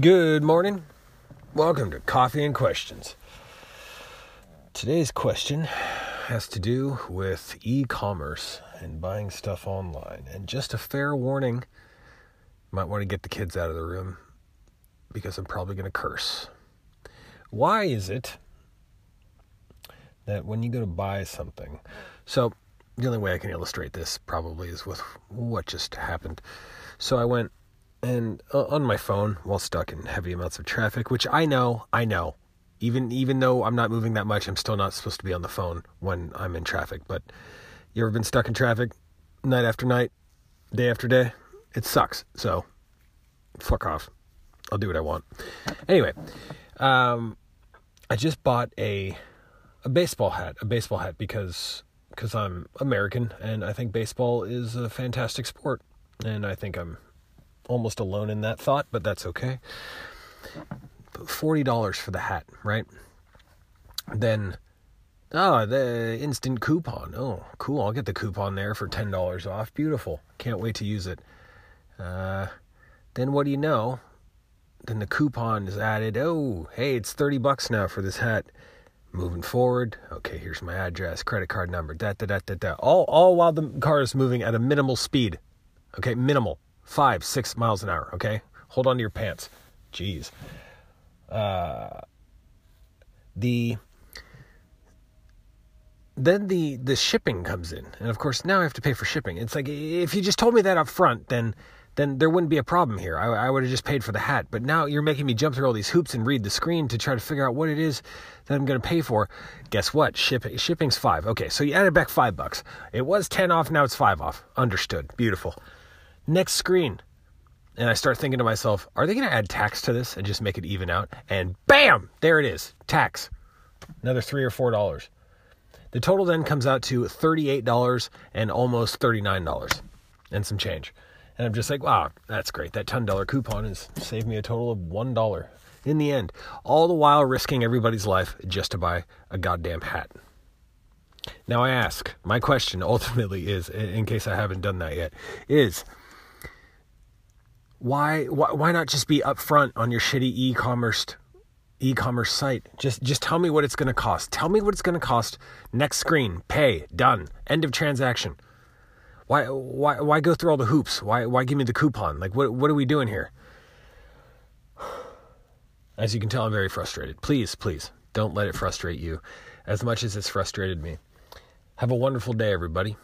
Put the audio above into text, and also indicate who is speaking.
Speaker 1: Good morning. Welcome to Coffee and Questions. Today's question has to do with e commerce and buying stuff online. And just a fair warning might want to get the kids out of the room because I'm probably going to curse. Why is it that when you go to buy something, so the only way I can illustrate this probably is with what just happened. So I went and uh, on my phone while stuck in heavy amounts of traffic, which I know, I know. Even even though I'm not moving that much, I'm still not supposed to be on the phone when I'm in traffic. But you ever been stuck in traffic night after night, day after day? It sucks. So fuck off. I'll do what I want. Anyway, um, I just bought a a baseball hat, a baseball hat because because I'm American and I think baseball is a fantastic sport, and I think I'm almost alone in that thought, but that's okay. $40 for the hat, right? Then, oh, the instant coupon. Oh, cool. I'll get the coupon there for $10 off. Beautiful. Can't wait to use it. Uh, then what do you know? Then the coupon is added. Oh, hey, it's 30 bucks now for this hat. Moving forward. Okay, here's my address, credit card number, da da da da da. All, all while the car is moving at a minimal speed. Okay, minimal five, six miles an hour, okay? Hold on to your pants. Jeez. Uh, the then the the shipping comes in. And of course now i have to pay for shipping. It's like if you just told me that up front then then there wouldn't be a problem here. I, I would have just paid for the hat. But now you're making me jump through all these hoops and read the screen to try to figure out what it is that i'm going to pay for. Guess what? Shipping shipping's five. Okay so you added back five bucks. It was ten off now it's five off. Understood. Beautiful Next screen. And I start thinking to myself, are they going to add tax to this and just make it even out? And bam, there it is, tax. Another three or four dollars. The total then comes out to $38 and almost $39 and some change. And I'm just like, wow, that's great. That $10 coupon has saved me a total of $1 in the end. All the while risking everybody's life just to buy a goddamn hat. Now I ask, my question ultimately is, in case I haven't done that yet, is why, why why not just be upfront on your shitty e-commerce e-commerce site? Just just tell me what it's going to cost. Tell me what it's going to cost. Next screen, pay, done. End of transaction. Why why why go through all the hoops? Why why give me the coupon? Like what what are we doing here? As you can tell, I'm very frustrated. Please, please, don't let it frustrate you as much as it's frustrated me. Have a wonderful day, everybody.